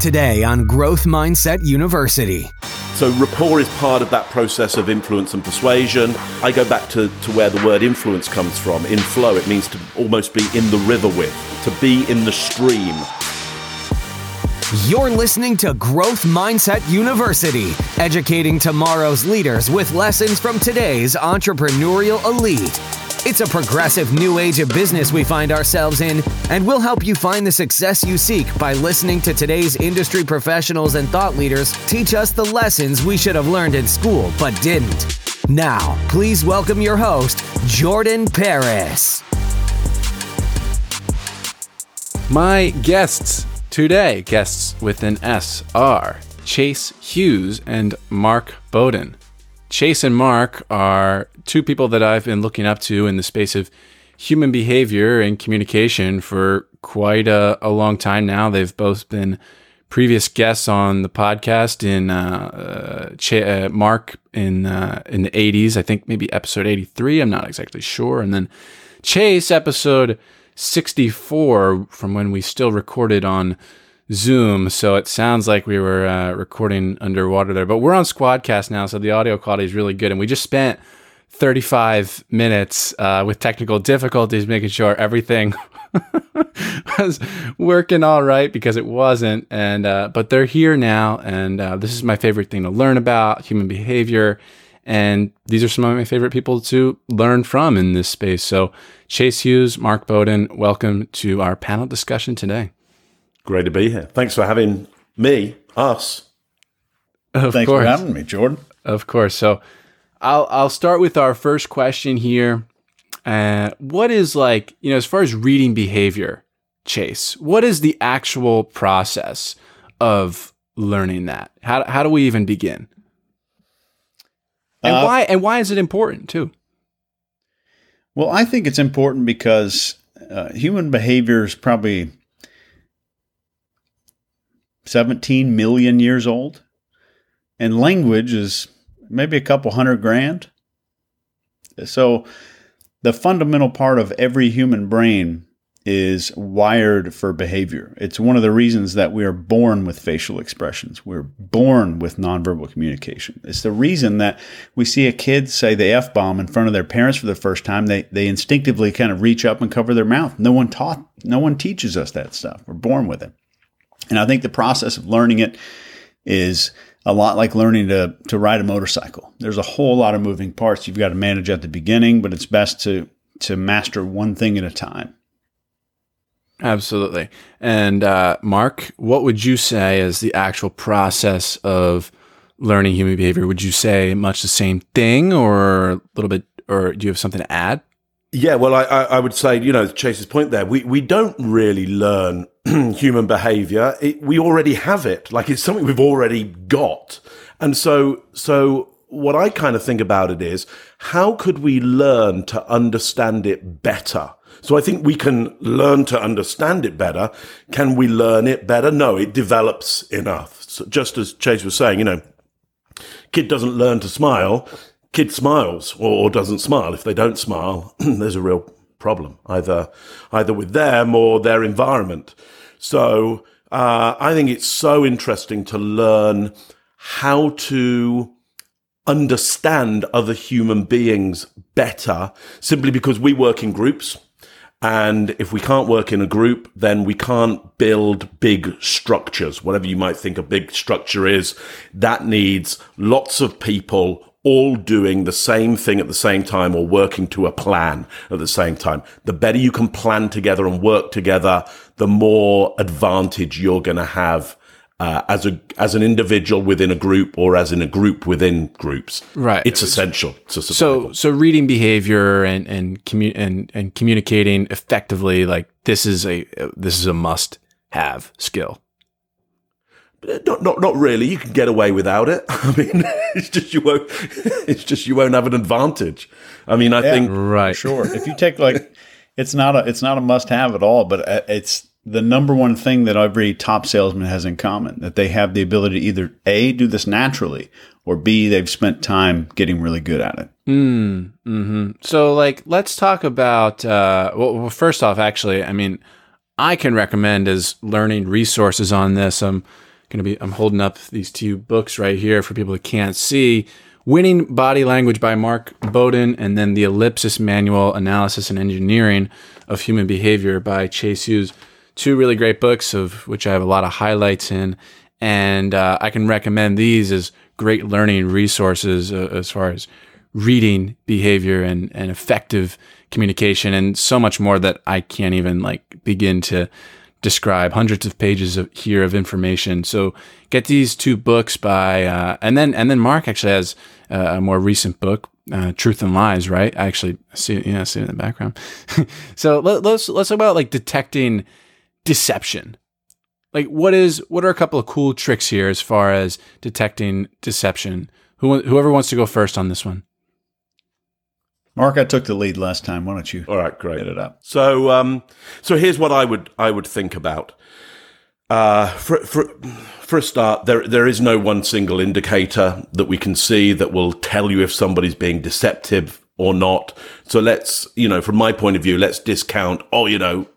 Today on Growth Mindset University. So, rapport is part of that process of influence and persuasion. I go back to, to where the word influence comes from. In flow, it means to almost be in the river with, to be in the stream. You're listening to Growth Mindset University, educating tomorrow's leaders with lessons from today's entrepreneurial elite. It's a progressive new age of business we find ourselves in, and we'll help you find the success you seek by listening to today's industry professionals and thought leaders teach us the lessons we should have learned in school but didn't. Now, please welcome your host, Jordan Paris. My guests today, guests with an S, are Chase Hughes and Mark Bowden. Chase and Mark are two people that I've been looking up to in the space of human behavior and communication for quite a, a long time now. They've both been previous guests on the podcast in uh, uh, Ch- uh, Mark in uh, in the 80s, I think maybe episode 83. I'm not exactly sure, and then Chase episode 64 from when we still recorded on Zoom, so it sounds like we were uh, recording underwater there. But we're on Squadcast now, so the audio quality is really good. And we just spent 35 minutes uh, with technical difficulties making sure everything was working all right because it wasn't. And uh, but they're here now, and uh, this is my favorite thing to learn about human behavior. And these are some of my favorite people to learn from in this space. So, Chase Hughes, Mark Bowden, welcome to our panel discussion today. Great to be here. Thanks for having me, us. Of Thanks course. for having me, Jordan. Of course. So I'll I'll start with our first question here. Uh, what is like you know as far as reading behavior, Chase? What is the actual process of learning that? How how do we even begin? And Uh, why and why is it important too? Well, I think it's important because uh, human behavior is probably 17 million years old, and language is maybe a couple hundred grand. So, the fundamental part of every human brain is wired for behavior. It's one of the reasons that we are born with facial expressions. We're born with nonverbal communication. It's the reason that we see a kid say the F bomb in front of their parents for the first time. They, they instinctively kind of reach up and cover their mouth. No one taught, no one teaches us that stuff. We're born with it. And I think the process of learning it is a lot like learning to, to ride a motorcycle. There's a whole lot of moving parts you've got to manage at the beginning, but it's best to, to master one thing at a time. Absolutely. And uh, Mark, what would you say is the actual process of learning human behavior? Would you say much the same thing, or a little bit, or do you have something to add? Yeah, well, I, I, would say, you know, Chase's point there, we, we don't really learn human behavior. It, we already have it. Like it's something we've already got. And so, so what I kind of think about it is how could we learn to understand it better? So I think we can learn to understand it better. Can we learn it better? No, it develops enough. So just as Chase was saying, you know, kid doesn't learn to smile. Kid smiles or, or doesn't smile. If they don't smile, there's a real problem either, either with them or their environment. So, uh, I think it's so interesting to learn how to understand other human beings better simply because we work in groups. And if we can't work in a group, then we can't build big structures. Whatever you might think a big structure is, that needs lots of people all doing the same thing at the same time or working to a plan at the same time. The better you can plan together and work together, the more advantage you're going to have uh, as a as an individual within a group or as in a group within groups. Right. It's essential to So, so reading behavior and and commu- and and communicating effectively, like this is a this is a must have skill. Not, not, not really. You can get away without it. I mean, it's just you won't. It's just you won't have an advantage. I mean, I Yeah. think Right. Sure. if you take like, it's not a it's not a must have at all, but uh, it's the number one thing that every top salesman has in common that they have the ability to either a do this naturally or b they've spent time getting really good at it. Mm, hmm So, like, let's talk about. Uh, well, well, first off, actually, I mean, I can recommend as learning resources on this. Um, going to be, I'm holding up these two books right here for people who can't see. Winning Body Language by Mark Bowden, and then The Ellipsis Manual Analysis and Engineering of Human Behavior by Chase Hughes. Two really great books, of which I have a lot of highlights in. And uh, I can recommend these as great learning resources uh, as far as reading behavior and, and effective communication and so much more that I can't even like begin to describe hundreds of pages of here of information. So get these two books by, uh, and then, and then Mark actually has uh, a more recent book, uh, Truth and Lies, right? I actually see, yeah, see it in the background. so let, let's, let's talk about like detecting deception. Like what is, what are a couple of cool tricks here as far as detecting deception? Who, whoever wants to go first on this one. Mark, I took the lead last time. Why don't you? All right, great. Get it up. So, um, so here's what I would I would think about. Uh, for for for a start, there there is no one single indicator that we can see that will tell you if somebody's being deceptive or not. So let's, you know, from my point of view, let's discount. Oh, you know,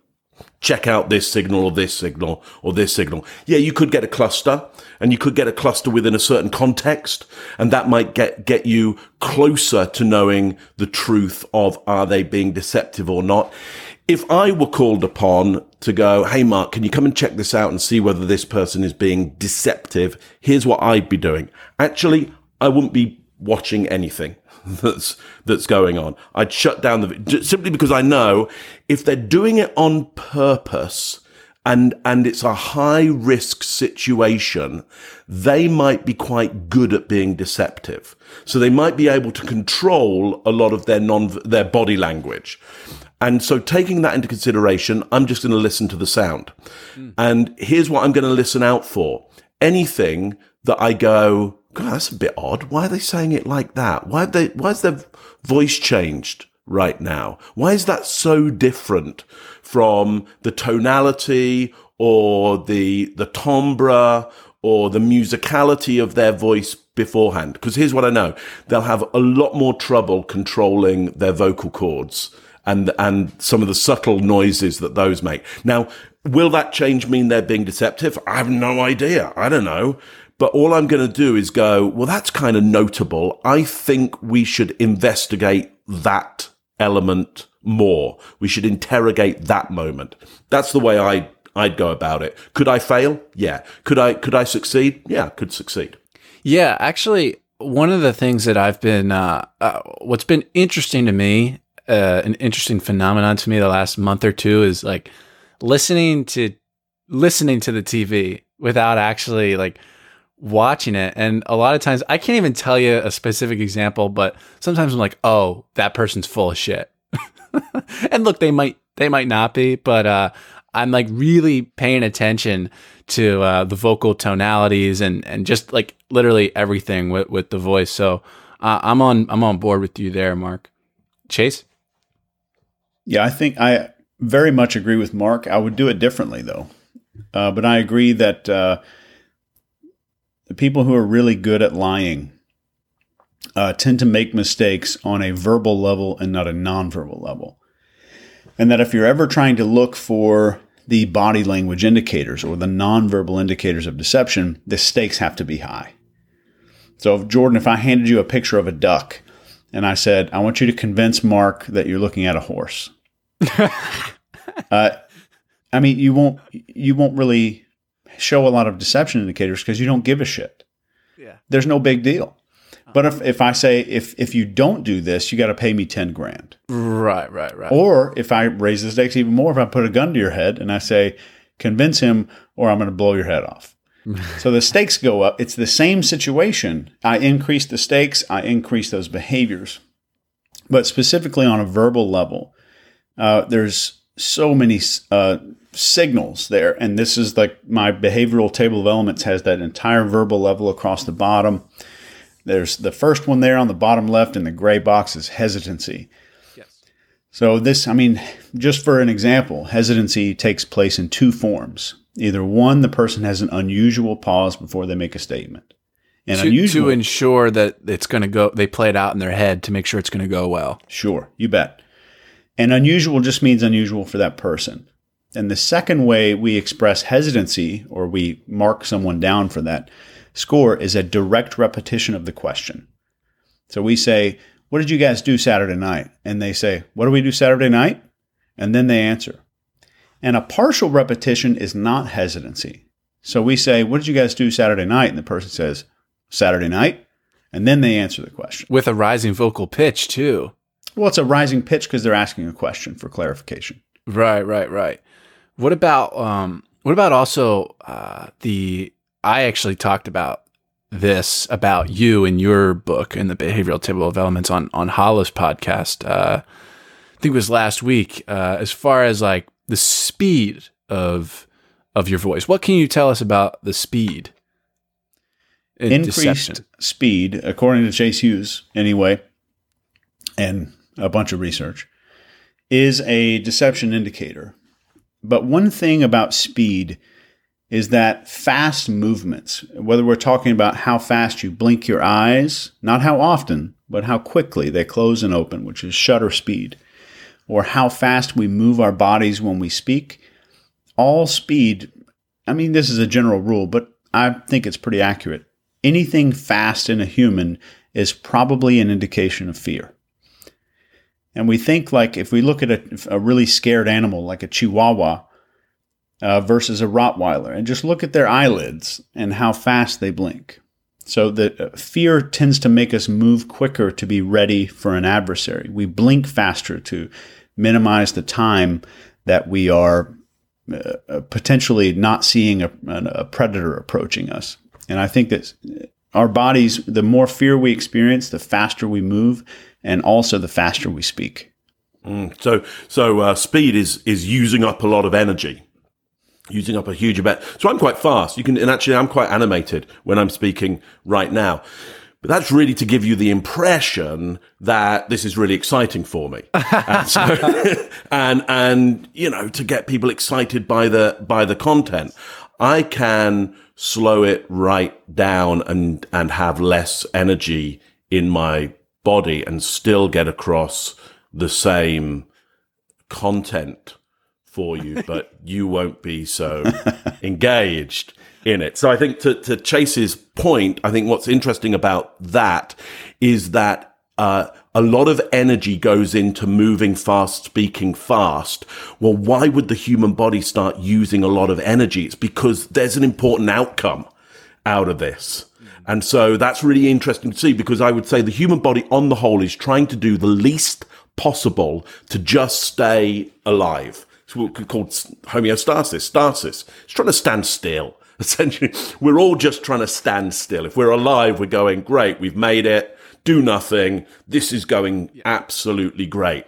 check out this signal or this signal or this signal. Yeah, you could get a cluster and you could get a cluster within a certain context and that might get, get you closer to knowing the truth of are they being deceptive or not. If I were called upon to go, Hey, Mark, can you come and check this out and see whether this person is being deceptive? Here's what I'd be doing. Actually, I wouldn't be watching anything that's that's going on. I'd shut down the simply because I know if they're doing it on purpose and and it's a high risk situation, they might be quite good at being deceptive. So they might be able to control a lot of their non their body language. And so taking that into consideration, I'm just going to listen to the sound. Mm. And here's what I'm going to listen out for. Anything that I go, God, that's a bit odd. Why are they saying it like that? Why they, why is their voice changed right now? Why is that so different from the tonality or the, the timbre or the musicality of their voice beforehand? Because here's what I know. They'll have a lot more trouble controlling their vocal cords and, and some of the subtle noises that those make. Now, will that change mean they're being deceptive? I have no idea. I don't know. But all I'm going to do is go, well, that's kind of notable. I think we should investigate that element more. We should interrogate that moment. That's the way I I'd go about it. Could I fail? Yeah. Could I could I succeed? Yeah, could succeed. Yeah, actually, one of the things that I've been uh, uh, what's been interesting to me, uh, an interesting phenomenon to me the last month or two is like listening to listening to the TV without actually like watching it and a lot of times I can't even tell you a specific example but sometimes I'm like oh that person's full of shit. And look they might they might not be but uh, I'm like really paying attention to uh, the vocal tonalities and and just like literally everything with with the voice. So uh, I'm on I'm on board with you there Mark. Chase? Yeah I think I very much agree with Mark. I would do it differently though. Uh, but I agree that uh, the people who are really good at lying uh, tend to make mistakes on a verbal level and not a nonverbal level. And that if you're ever trying to look for the body language indicators or the nonverbal indicators of deception, the stakes have to be high. So, if Jordan, if I handed you a picture of a duck and I said, I want you to convince Mark that you're looking at a horse, uh, I mean, you won't you won't really show a lot of deception indicators because you don't give a shit. Yeah. There's no big deal. But if, if I say if if you don't do this, you got to pay me ten grand. Right, right, right. Or if I raise the stakes even more, if I put a gun to your head and I say, convince him, or I'm going to blow your head off. so the stakes go up. It's the same situation. I increase the stakes. I increase those behaviors, but specifically on a verbal level, uh, there's so many uh, signals there. And this is like my behavioral table of elements has that entire verbal level across the bottom. There's the first one there on the bottom left in the gray box is hesitancy. Yes. So this, I mean, just for an example, hesitancy takes place in two forms. Either one, the person has an unusual pause before they make a statement. And to, unusual, to ensure that it's going to go, they play it out in their head to make sure it's going to go well. Sure, you bet. And unusual just means unusual for that person. And the second way we express hesitancy or we mark someone down for that score is a direct repetition of the question. So we say, What did you guys do Saturday night? And they say, What do we do Saturday night? And then they answer. And a partial repetition is not hesitancy. So we say, What did you guys do Saturday night? And the person says, Saturday night. And then they answer the question. With a rising vocal pitch, too. Well, it's a rising pitch because they're asking a question for clarification. Right, right, right. What about um what about also uh the I actually talked about this about you in your book in the behavioral table of elements on on Hollis podcast. Uh I think it was last week uh as far as like the speed of of your voice. What can you tell us about the speed? in Increased deception? speed, according to Chase Hughes, anyway, and a bunch of research, is a deception indicator. But one thing about speed is that fast movements, whether we're talking about how fast you blink your eyes, not how often, but how quickly they close and open, which is shutter speed, or how fast we move our bodies when we speak, all speed, I mean, this is a general rule, but I think it's pretty accurate. Anything fast in a human is probably an indication of fear. And we think like if we look at a, a really scared animal like a chihuahua uh, versus a Rottweiler and just look at their eyelids and how fast they blink. So the uh, fear tends to make us move quicker to be ready for an adversary. We blink faster to minimize the time that we are uh, uh, potentially not seeing a, a predator approaching us. And I think that our bodies, the more fear we experience, the faster we move, and also the faster we speak. So, so uh, speed is is using up a lot of energy, using up a huge amount. So I'm quite fast. You can, and actually, I'm quite animated when I'm speaking right now. But that's really to give you the impression that this is really exciting for me, and, so, and and you know to get people excited by the by the content. I can slow it right down and and have less energy in my body and still get across the same content for you, but you won't be so engaged in it. So I think to, to Chase's point, I think what's interesting about that is that uh, a lot of energy goes into moving fast, speaking fast. Well, why would the human body start using a lot of energy? It's because there's an important outcome out of this. And so that's really interesting to see because I would say the human body on the whole is trying to do the least possible to just stay alive. It's what we call homeostasis, stasis. It's trying to stand still. Essentially, we're all just trying to stand still. If we're alive, we're going, great, we've made it. Do nothing. This is going absolutely great.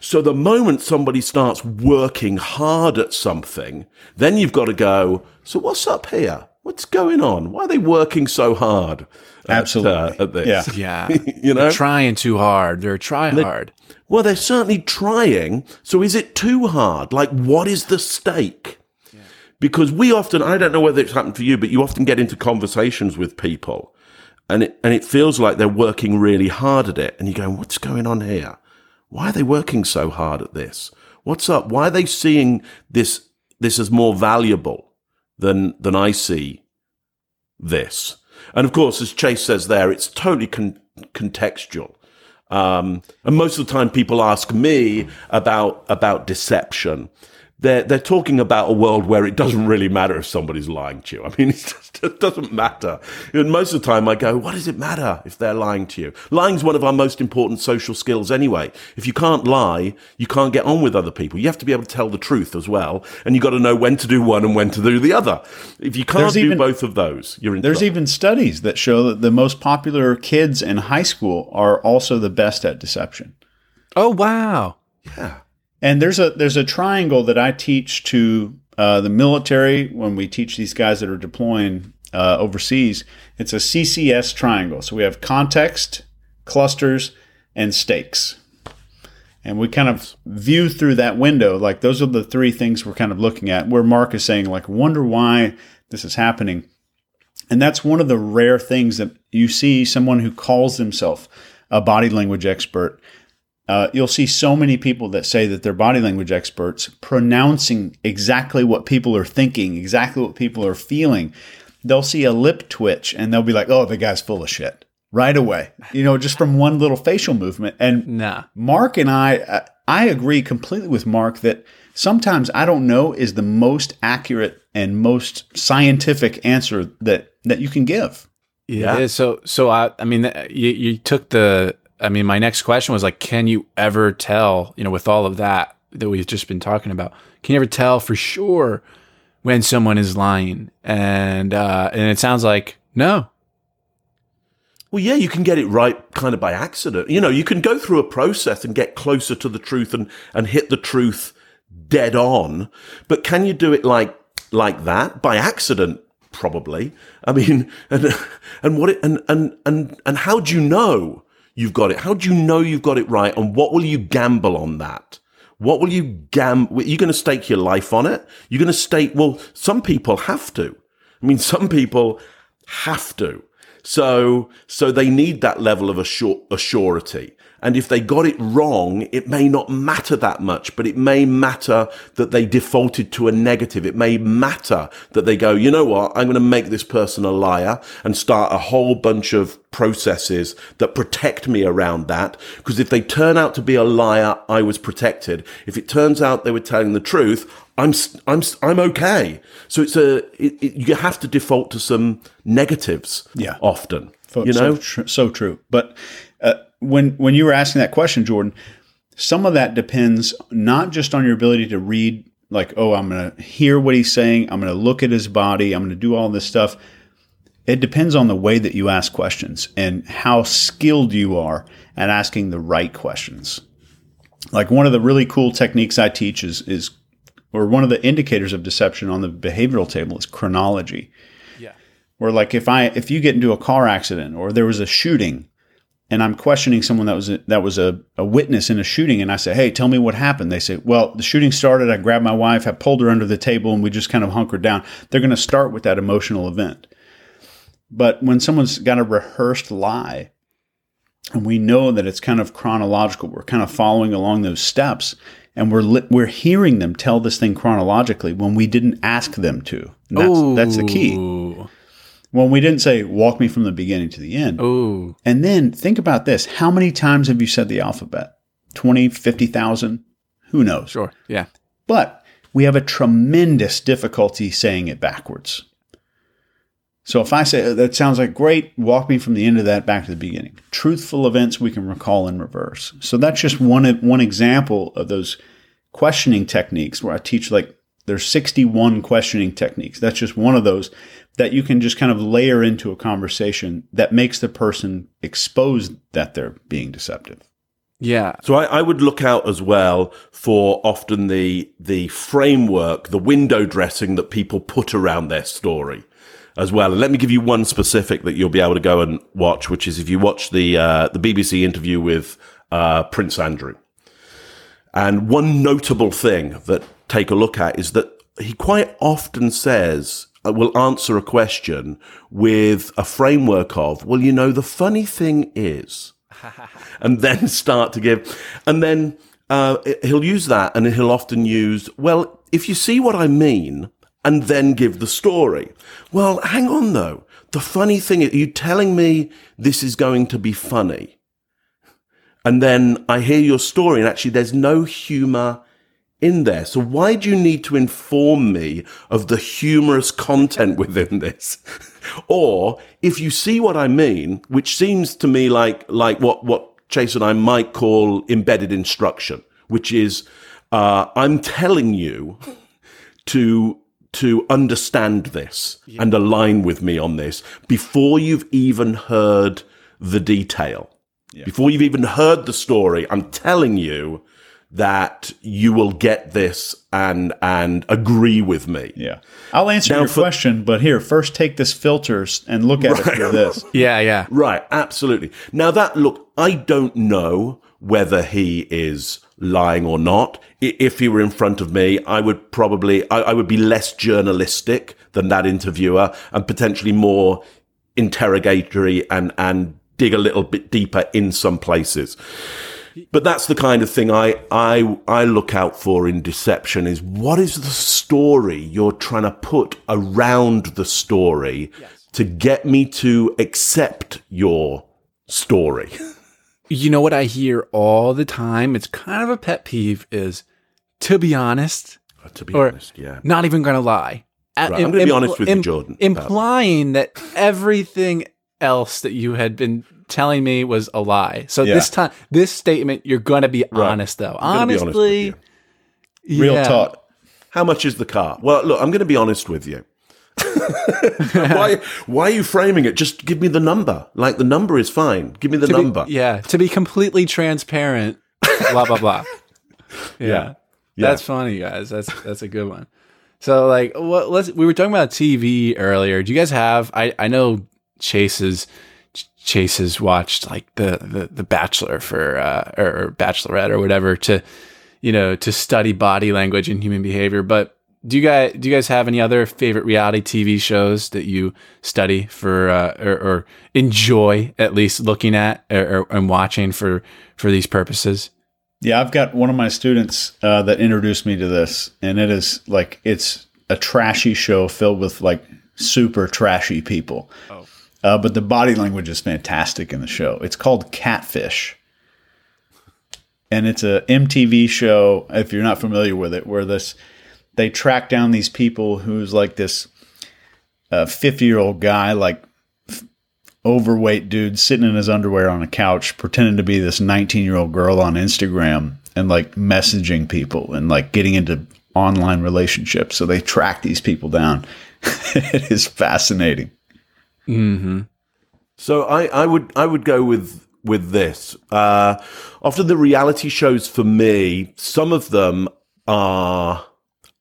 So the moment somebody starts working hard at something, then you've got to go, so what's up here? What's going on? Why are they working so hard? At, Absolutely. uh, at this. Yeah. you know, They're trying too hard. They're try hard. well, they're certainly trying. So is it too hard? Like, what is the stake? Because we often, I don't know whether it's happened for you, but you often get into conversations with people and it, and it feels like they're working really hard at it. And you're going, what's going on here? Why are they working so hard at this? What's up? Why are they seeing this, this as more valuable than, than I see this? And of course, as Chase says there, it's totally con- contextual. Um, and most of the time, people ask me about about deception. They're they're talking about a world where it doesn't really matter if somebody's lying to you. I mean, it, just, it doesn't matter. And most of the time, I go, "What does it matter if they're lying to you?" Lying's one of our most important social skills, anyway. If you can't lie, you can't get on with other people. You have to be able to tell the truth as well, and you have got to know when to do one and when to do the other. If you can't There's do even- both of those, you're in There's trouble. even studies that show that the most popular kids in high school are also the best at deception. Oh wow. And there's a there's a triangle that I teach to uh, the military when we teach these guys that are deploying uh, overseas. It's a CCS triangle. So we have context, clusters, and stakes. And we kind of view through that window. Like those are the three things we're kind of looking at. Where Mark is saying, like, wonder why this is happening. And that's one of the rare things that you see someone who calls themselves a body language expert Uh, you'll see so many people that say that they're body language experts pronouncing exactly what people are thinking, exactly what people are feeling. They'll see a lip twitch and they'll be like, oh, the guy's full of shit right away, you know, just from one little facial movement. And Nah. Mark and I, uh, I agree completely with Mark that sometimes I don't know is the most accurate and most scientific answer that that you can give. Yeah. Yeah. So, so I, I mean, you, you took the, I mean, my next question was like, can you ever tell, you know, with all of that that we've just been talking about, can you ever tell for sure when someone is lying? And, uh, and it sounds like no. Well, yeah, you can get it right kind of by accident. You know, you can go through a process and get closer to the truth and, and hit the truth dead on. But can you do it like, like that by accident? Probably. I mean, and, and what it, and, and, and, and how do you know you've got it? How do you know you've got it right? And what will you gamble on that? What will you gamble? Are going to stake your life on it? You're going to stake, well, some people have to. I mean, some people have to. So, so they need that level of assur- assurity. And if they got it wrong, it may not matter that much, but it may matter that they defaulted to a negative. It may matter that they go, you know what? I'm going to make this person a liar and start a whole bunch of processes that protect me around that. Because if they turn out to be a liar, I was protected. If it turns out they were telling the truth, I'm I'm I'm okay. So it's a it, it, you have to default to some negatives. Yeah. often. Fo- You know, so, tr- so true. But when when you were asking that question, Jordan, some of that depends not just on your ability to read, like, oh, I'm going to hear what he's saying, I'm going to look at his body, I'm going to do all this stuff. It depends on the way that you ask questions and how skilled you are at asking the right questions. Like one of the really cool techniques I teach is is or one of the indicators of deception on the behavioral table is chronology. Yeah. Where like if I if you get into a car accident or there was a shooting and I'm questioning someone that was a, that was a, a witness in a shooting and I say, "Hey, tell me what happened." They say, "Well, the shooting started, I grabbed my wife, I pulled her under the table and we just kind of hunkered down." They're going to start with that emotional event. But when someone's got a rehearsed lie and we know that it's kind of chronological, we're kind of following along those steps and we're li- we're hearing them tell this thing chronologically when we didn't ask them to. And that's that's the key. When we didn't say walk me from the beginning to the end. Ooh. And then think about this. How many times have you said the alphabet? 20, 50,000? Who knows? Sure. Yeah. But we have a tremendous difficulty saying it backwards. So if I say oh, that sounds like great, walk me from the end of that back to the beginning. Truthful events we can recall in reverse. So that's just one one example of those questioning techniques where I teach like there's 61 questioning techniques. That's just one of those that you can just kind of layer into a conversation that makes the person expose that they're being deceptive. Yeah. So I, I would look out as well for often the the framework, the window dressing that people put around their story as well. And let me give you one specific that you'll be able to go and watch, which is if you watch the uh, the BBC interview with uh, Prince Andrew. And one notable thing that take a look at is that he quite often says will answer a question with a framework of, well, you know, the funny thing is, and then start to give, and then uh, he'll use that, and he'll often use, well, if you see what I mean, and then give the story. Well, hang on though. The funny thing is, you telling me this is going to be funny, and then I hear your story, and actually, there's no humor in there. So why do you need to inform me of the humorous content within this? or if you see what I mean, which seems to me like like what what Chase and I might call embedded instruction, which is uh, I'm telling you to to understand this and align with me on this before you've even heard the detail. Before you've even heard the story, I'm telling you that you will get this and and agree with me. Yeah. I'll answer Now your for- question, but here, first take this filter and look at it through this. Yeah. Yeah. Right, absolutely. Now that look, I don't know whether he is lying or not. If he were in front of me, I would probably I, I would be less journalistic than that interviewer and potentially more interrogatory and and dig a little bit deeper in some places. But that's the kind of thing I, I I look out for in deception is what is the story you're trying to put around the story to get me to accept your story. You know what I hear all the time? It's kind of a pet peeve is to be honest, oh, to be honest, yeah. not even going to lie. Right, I'm gonna be honest with you, Jordan, Implying that everything else that you had been telling me was a lie. So Yeah. this time, this statement, you're going to be honest though. I'm gonna honest Honestly. Real yeah. talk. How much is the car? Well, look, I'm going to be honest with you. why, why are you framing it? Just give me the number. Like the number is fine. Give me the To be- number. yeah, to be completely transparent. blah blah blah. Yeah. Yeah. that's funny, guys. That's that's a good one. So like, what? Let's. We were talking about TV earlier. Do you guys have? I I know Chase's Chase has watched like the the, the Bachelor for uh, or, or Bachelorette or whatever to you know to study body language and human behavior. But do you guys do you guys have any other favorite reality TV shows that you study for uh, or, or enjoy at least looking at or, or and watching for for these purposes? Yeah, I've got one of my students uh, that introduced me to this, and it is like it's a trashy show filled with like super trashy people. Oh. Uh, but the body language is fantastic in the show. It's called Catfish, and it's a MTV show. If you're not familiar with it, where this they track down these people who's like this fifty year old guy, like overweight dude sitting in his underwear on a couch pretending to be this 19 year old girl on Instagram and like messaging people and like getting into online relationships. So they track these people down. it is fascinating. So I, I would I would go with with this. Uh, often the reality shows for me, some of them are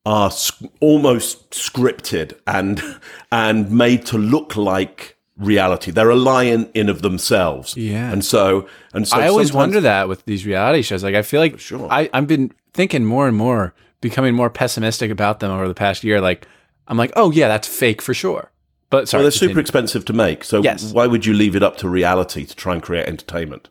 are s- almost scripted and and made to look like reality. They're a lion in of themselves. Yeah. and so and so I always wonder that with these reality shows. Like I feel like Sure. I, I've been thinking more and more, becoming more pessimistic about them over the past year. Like I'm like, oh yeah, that's fake for sure. But sorry, Well, they're super expensive to make. So Yes. why would you leave it up to reality to try and create entertainment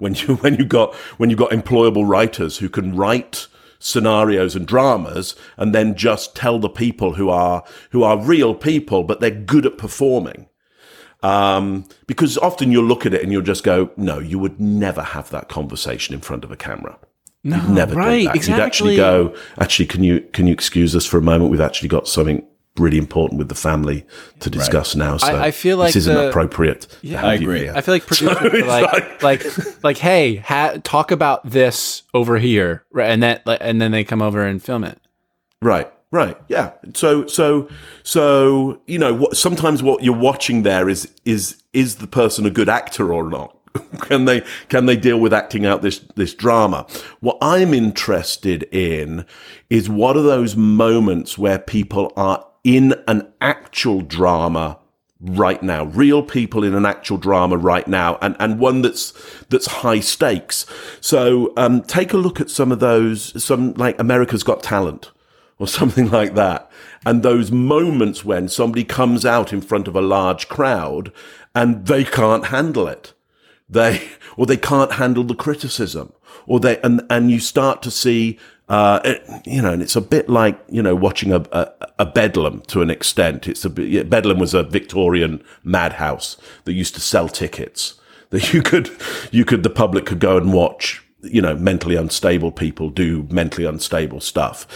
when you when you got when you got employable writers who can write scenarios and dramas and then just tell the people who are who are real people but they're good at performing. Um, because often you'll look at it and you'll just go, no, you would never have that conversation in front of a camera. no, You'd never right, do that. exactly. You'd actually go, actually, can you can you excuse us for a moment? We've actually got something really important with the family to discuss now. So I feel like this isn't the- appropriate. Yeah, I agree. I feel like producers are like, like, like, hey, ha- talk about this over here, right? And that, like, and then they come over and film it. Right, right, yeah. So, so, so you know, what, sometimes what you're watching there is is is the person a good actor or not? can they can they deal with acting out this this drama? What I'm interested in is what are those moments where people are in an actual drama right now, real people in an actual drama right now, and, and one that's that's high stakes. So um, take a look at some of those, some like America's Got Talent or something like that, and those moments when somebody comes out in front of a large crowd and they can't handle it, they or they can't handle the criticism, or they and and you start to see. Uh, it, you know, and it's a bit like you know watching a, a, a bedlam to an extent. It's a bedlam was a Victorian madhouse that used to sell tickets that you could you could the public could go and watch. You know, mentally unstable people do mentally unstable stuff,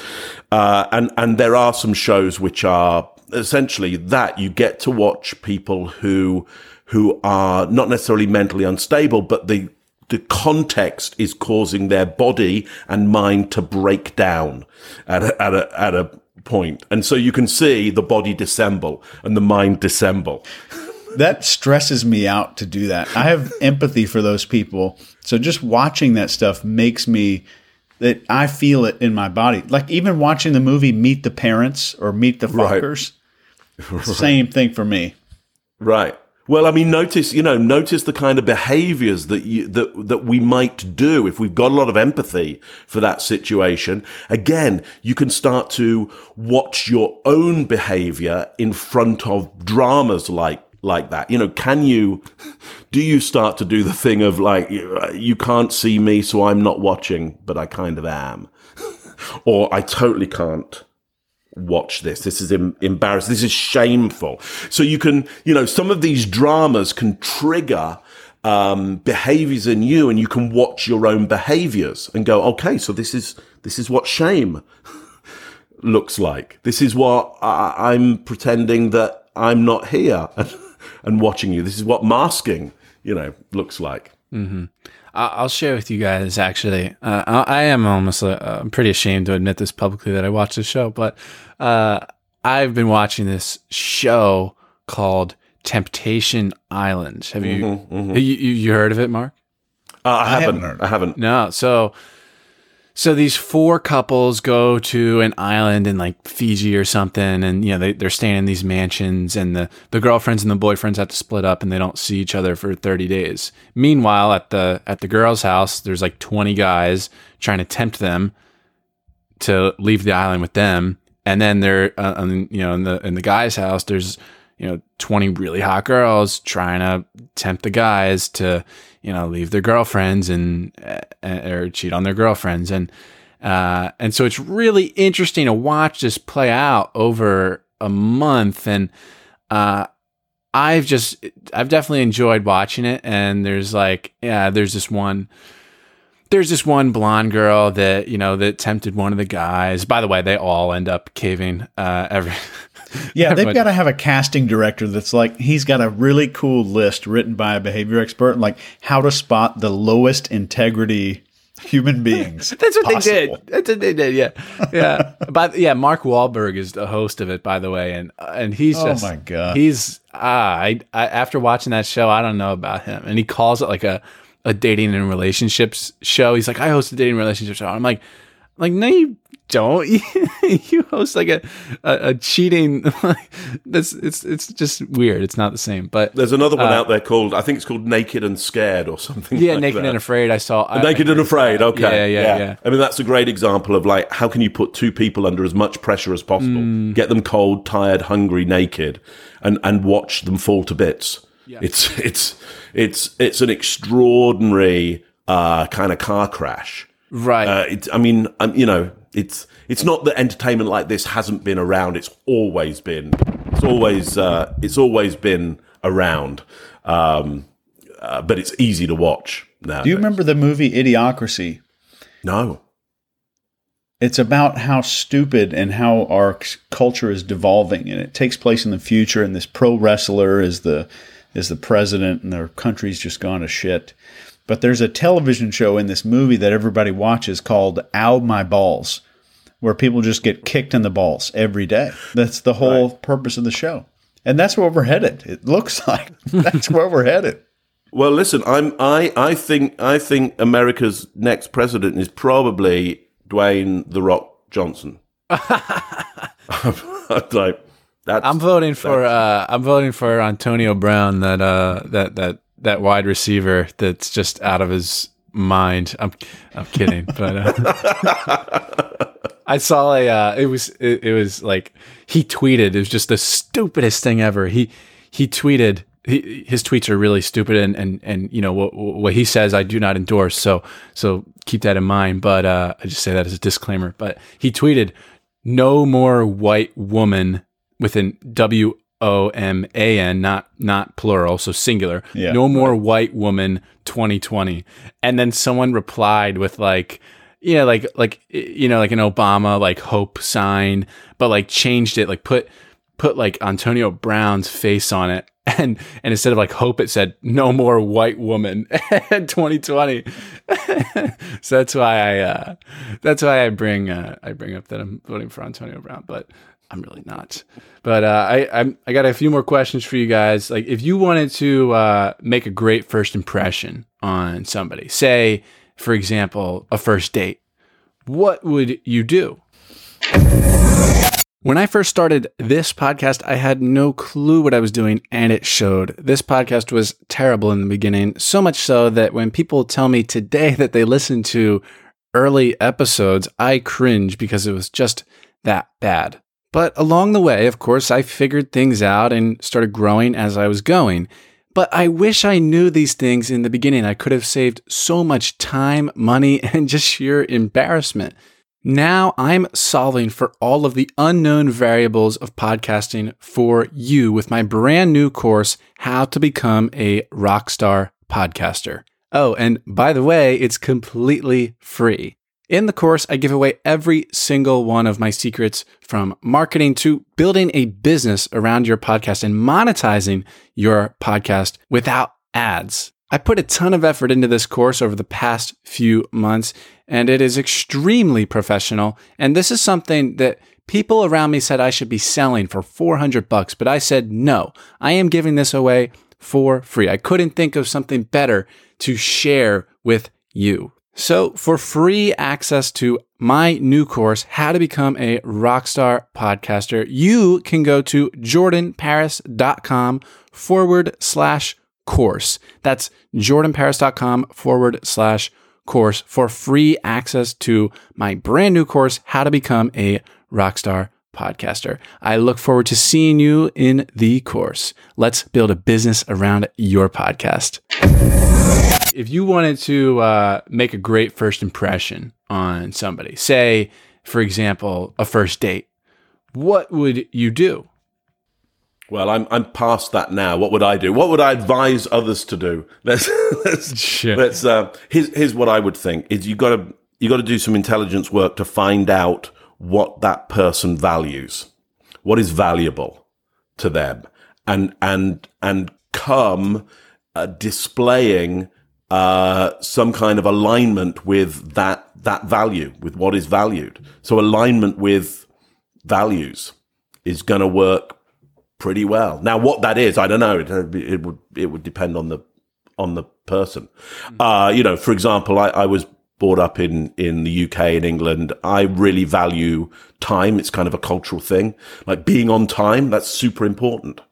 uh, and and there are some shows which are essentially that you get to watch people who who are not necessarily mentally unstable, but the the context is causing their body and mind to break down at a, at a, at a point. And so you can see the body dissemble and the mind dissemble. That stresses me out to do that. I have empathy for those people. So just watching that stuff makes me that I feel it in my body. Like even watching the movie Meet the Parents or Meet the Right. Fuckers. Same thing for me. Right. Well, I mean, notice, you know, notice the kind of behaviors that you, that, that we might do if we've got a lot of empathy for that situation. Again, you can start to watch your own behavior in front of dramas like, like that. You know, can you, do you start to do the thing of like you can't see me, so I'm not watching, but I kind of am, or I totally can't watch this. This is em- embarrassing. This is shameful. So you can, you know, some of these dramas can trigger um, behaviors in you, and you can watch your own behaviors and go, okay, so this is this is what shame looks like. This is what I- I'm pretending that I'm not here and, and watching you. This is what masking, you know, looks like. I- I'll share with you guys. Actually, uh, I, I am almost. Uh, I'm pretty ashamed to admit this publicly that I watched this show, but uh, I've been watching this show called Temptation Island. Have you, you you you heard of it, Mark? Uh, I, haven't. haven't heard. I haven't. No. So so these four couples go to an island in like Fiji or something and you know they, they're staying in these mansions and the, the girlfriends and the boyfriends have to split up and they don't see each other for 30 days. Meanwhile at the at the girl's house there's like 20 guys trying to tempt them to leave the island with them and then they're uh, um, you know in the in the guy's house there's you know 20 really hot girls trying to tempt the guys to you know leave their girlfriends and uh, or cheat on their girlfriends. And uh, and so it's really interesting to watch this play out over a month. And uh, I've just I've definitely enjoyed watching it. And there's like yeah there's this one there's this one blonde girl that you know that tempted one of the guys by the way they all end up caving uh every Yeah, they've got to have a casting director that's like he's got a really cool list written by a behavior expert, like how to spot the lowest integrity human beings. That's what possible. they did. That's what they did. Yeah, yeah. but yeah, Mark Wahlberg is the host of it, by the way, and and he's Oh just my God. he's ah, I, I after watching that show, I don't know about him, and he calls it like a a dating and relationships show. He's like, I host a dating and relationship show. I'm like, like no, you don't. you host like a a, a cheating. that's it's it's just weird. It's not the same, but There's another one out there called I think it's called Naked and Scared or something. Uh, yeah, like naked that. and afraid. I saw I- Naked and Afraid. Okay. Yeah, yeah, yeah. I mean, that's a great example of like how can you put two people under as much pressure as possible, Mm. get them cold, tired, hungry, naked, and and watch them fall to bits. It's it's it's it's an extraordinary uh, kind of car crash. right. Uh, it's, I mean, um, you know, it's it's not that entertainment like this hasn't been around. It's always been. It's always uh, it's always been around. Um, uh, but it's easy to watch now. Do you remember the movie Idiocracy? No. It's about how stupid and how our culture is devolving, and it takes place in the future. And this pro wrestler is the is the president, and their country's just gone to shit. But there's a television show in this movie that everybody watches called "Ow My Balls," where people just get kicked in the balls every day. That's the whole purpose of the show, and that's where we're headed. It looks like that's where we're headed. Well, listen, I'm I I think I think America's next president is probably Dwayne the Rock Johnson. like that's I'm voting for uh, I'm voting for Antonio Brown, that uh, that that that wide receiver that's just out of his mind. I'm I'm kidding, but uh, I saw a uh, it was it, it was like he tweeted it was just the stupidest thing ever. He he tweeted he, his tweets are really stupid and and and you know what what he says I do not endorse. So so keep that in mind. But uh, I just say that as a disclaimer. But he tweeted no more white woman with an W O M A N, not not plural, so singular. Yeah, no more white woman 2020. And then someone replied with like, yeah, like like you know, like an Obama like hope sign, but like changed it, like put put like Antonio Brown's face on it. And and instead of like hope, it said no more white woman 2020. so that's why I uh, that's why I bring uh, I bring up that I'm voting for Antonio Brown, but I'm really not. But uh, I I'm, I got a few more questions for you guys. Like if you wanted to uh, make a great first impression on somebody, say for example a first date, what would you do? When I first started this podcast, I had no clue what I was doing, and it showed. This podcast was terrible in the beginning, so much so that when people tell me today that they listened to early episodes, I cringe because it was just that bad. But along the way, of course, I figured things out and started growing as I was going. But I wish I knew these things in the beginning. I could have saved so much time, money, and just sheer embarrassment. Now I'm solving for all of the unknown variables of podcasting for you with my brand new course, How to Become a Rockstar Podcaster. Oh, and by the way, it's completely free. In the course, I give away every single one of my secrets from marketing to building a business around your podcast and monetizing your podcast without ads. I put a ton of effort into this course over the past few months, and it is extremely professional. And this is something that people around me said I should be selling for 400 bucks, but I said no. I am giving this away for free. I couldn't think of something better to share with you. So, for free access to my new course, How to Become a Rockstar Podcaster, you can go to jordanparis.com forward slash course. That's jordanparis.com forward slash course for free access to my brand new course, How to Become a Rockstar Podcaster. I look forward to seeing you in the course. Let's build a business around your podcast. If you wanted to uh, make a great first impression on somebody, say, for example, a first date, what would you do? Well, I'm I'm past that now. What would I do? What would I advise others to do? Let's let's let's. Uh, here's here's what I would think: is you got to you got to do some intelligence work to find out what that person values, what is valuable to them, and and and come uh, displaying uh, some kind of alignment with that that value, with what is valued. So alignment with values is going to work pretty well. Now, what that is, I don't know. It, it would it would depend on the on the person. Uh, you know, for example, I, I was brought up in in the UK and England. I really value time. It's kind of a cultural thing, like being on time. That's super important.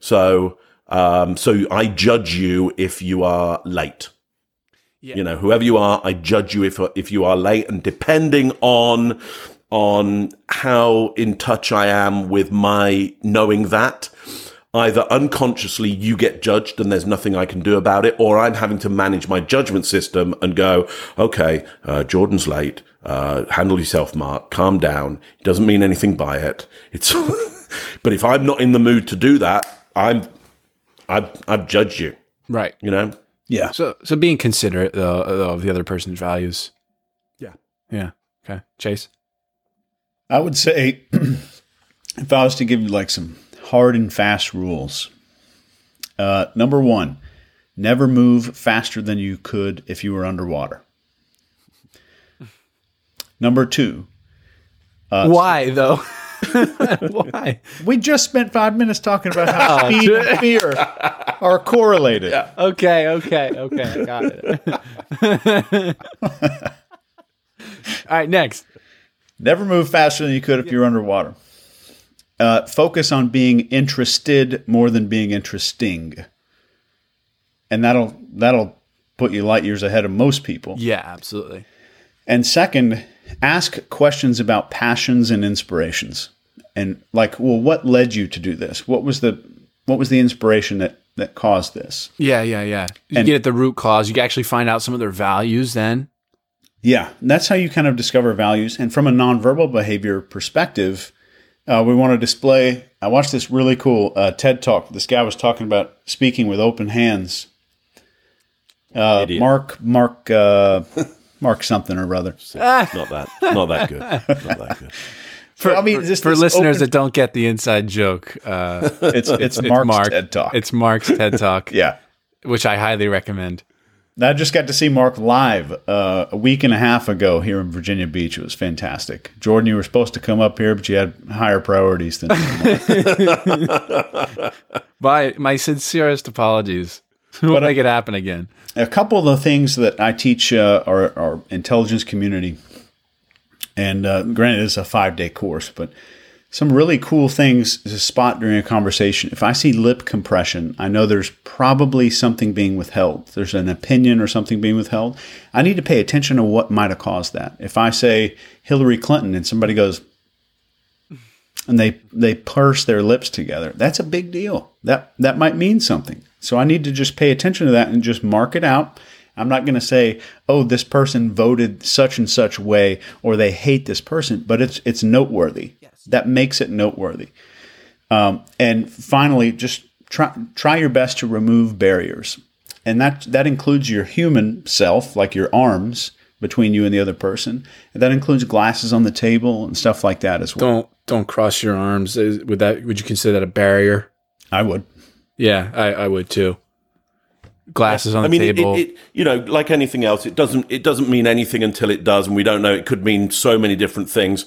So, um, so I judge you if you are late. You know, whoever you are, I judge you if if you are late, and depending on on how in touch I am with my knowing that, either unconsciously you get judged and there's nothing I can do about it, or I'm having to manage my judgment system and go, okay, uh, Jordan's late. Uh, handle yourself, Mark. Calm down. It doesn't mean anything by it. It's, but if I'm not in the mood to do that, I'm, I've, I've judged you. Right. You know. Yeah. So, so being considerate though of the other person's values. Yeah. Yeah. Okay. Chase. I would say if I was to give you like some hard and fast rules, uh, number one, never move faster than you could if you were underwater. Number two, Why though? Why? we just spent five minutes talking about how speed and fear are correlated. Okay. Okay. Okay. I got it. All right. Next. Never move faster than you could if you're underwater. Uh, focus on being interested more than being interesting, and that'll that'll put you light years ahead of most people. Yeah. Absolutely. And second, ask questions about passions and inspirations. And like, well, what led you to do this? What was the what was the inspiration that that caused this? Yeah. Yeah. Yeah. You And- get at the root cause. You actually find out some of their values. Then. Yeah, and that's how you kind of discover values. And from a nonverbal behavior perspective, uh, we want to display. I watched this really cool uh, TED talk. This guy was talking about speaking with open hands. Uh, Mark, Mark, uh, Mark something or other. Not that. Not that good. Not that good. For, I mean, for, this- for this listeners open- that don't get the inside joke, uh, It's it's, it's Mark's Mark. TED talk. It's Mark's TED talk. yeah. which I highly recommend. I just got to see Mark live uh, a week and a half ago here in Virginia Beach. It was fantastic. Jordan, you were supposed to come up here, but you had higher priorities than. My my sincerest apologies. We'll make it happen again. A couple of the things that I teach uh, our, our intelligence community, and uh, granted, it's a five day course, but some really cool things to spot during a conversation. If I see lip compression, I know there's probably something being withheld. There's an opinion or something being withheld. I need to pay attention to what might have caused that. If I say Hillary Clinton and somebody goes, and they they purse their lips together, that's a big deal. That that might mean something. So I need to just pay attention to that and just mark it out. I'm not going to say, "Oh, this person voted such and such way," or they hate this person, but it's it's noteworthy. Yes. That makes it noteworthy. Um, and finally, just try try your best to remove barriers, and that that includes your human self, like your arms between you and the other person. And that includes glasses on the table and stuff like that as well. Don't don't cross your arms. Would that would you consider that a barrier? I would. Yeah, I, I would too. Glasses on the mean, table. It, it, you know, like anything else, it doesn't it doesn't mean anything until it does, and we don't know. It could mean so many different things.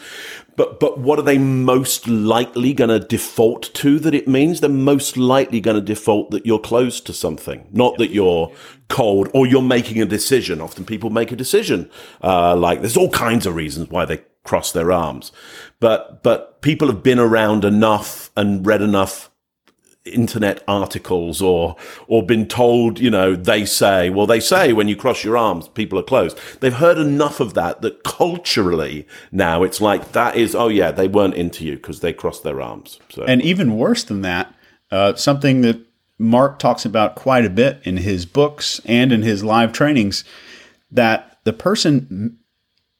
But but what are they most likely going to default to that it means? They're most likely going to default that you're close to something, not that you're cold or you're making a decision. Often people make a decision. Uh, like there's all kinds of reasons why they cross their arms, but but people have been around enough and read enough internet articles or or been told you know they say well they say when you cross your arms people are closed. They've heard enough of that that culturally now it's like that is oh yeah they weren't into you because they crossed their arms so. And even worse than that uh, something that mark talks about quite a bit in his books and in his live trainings that the person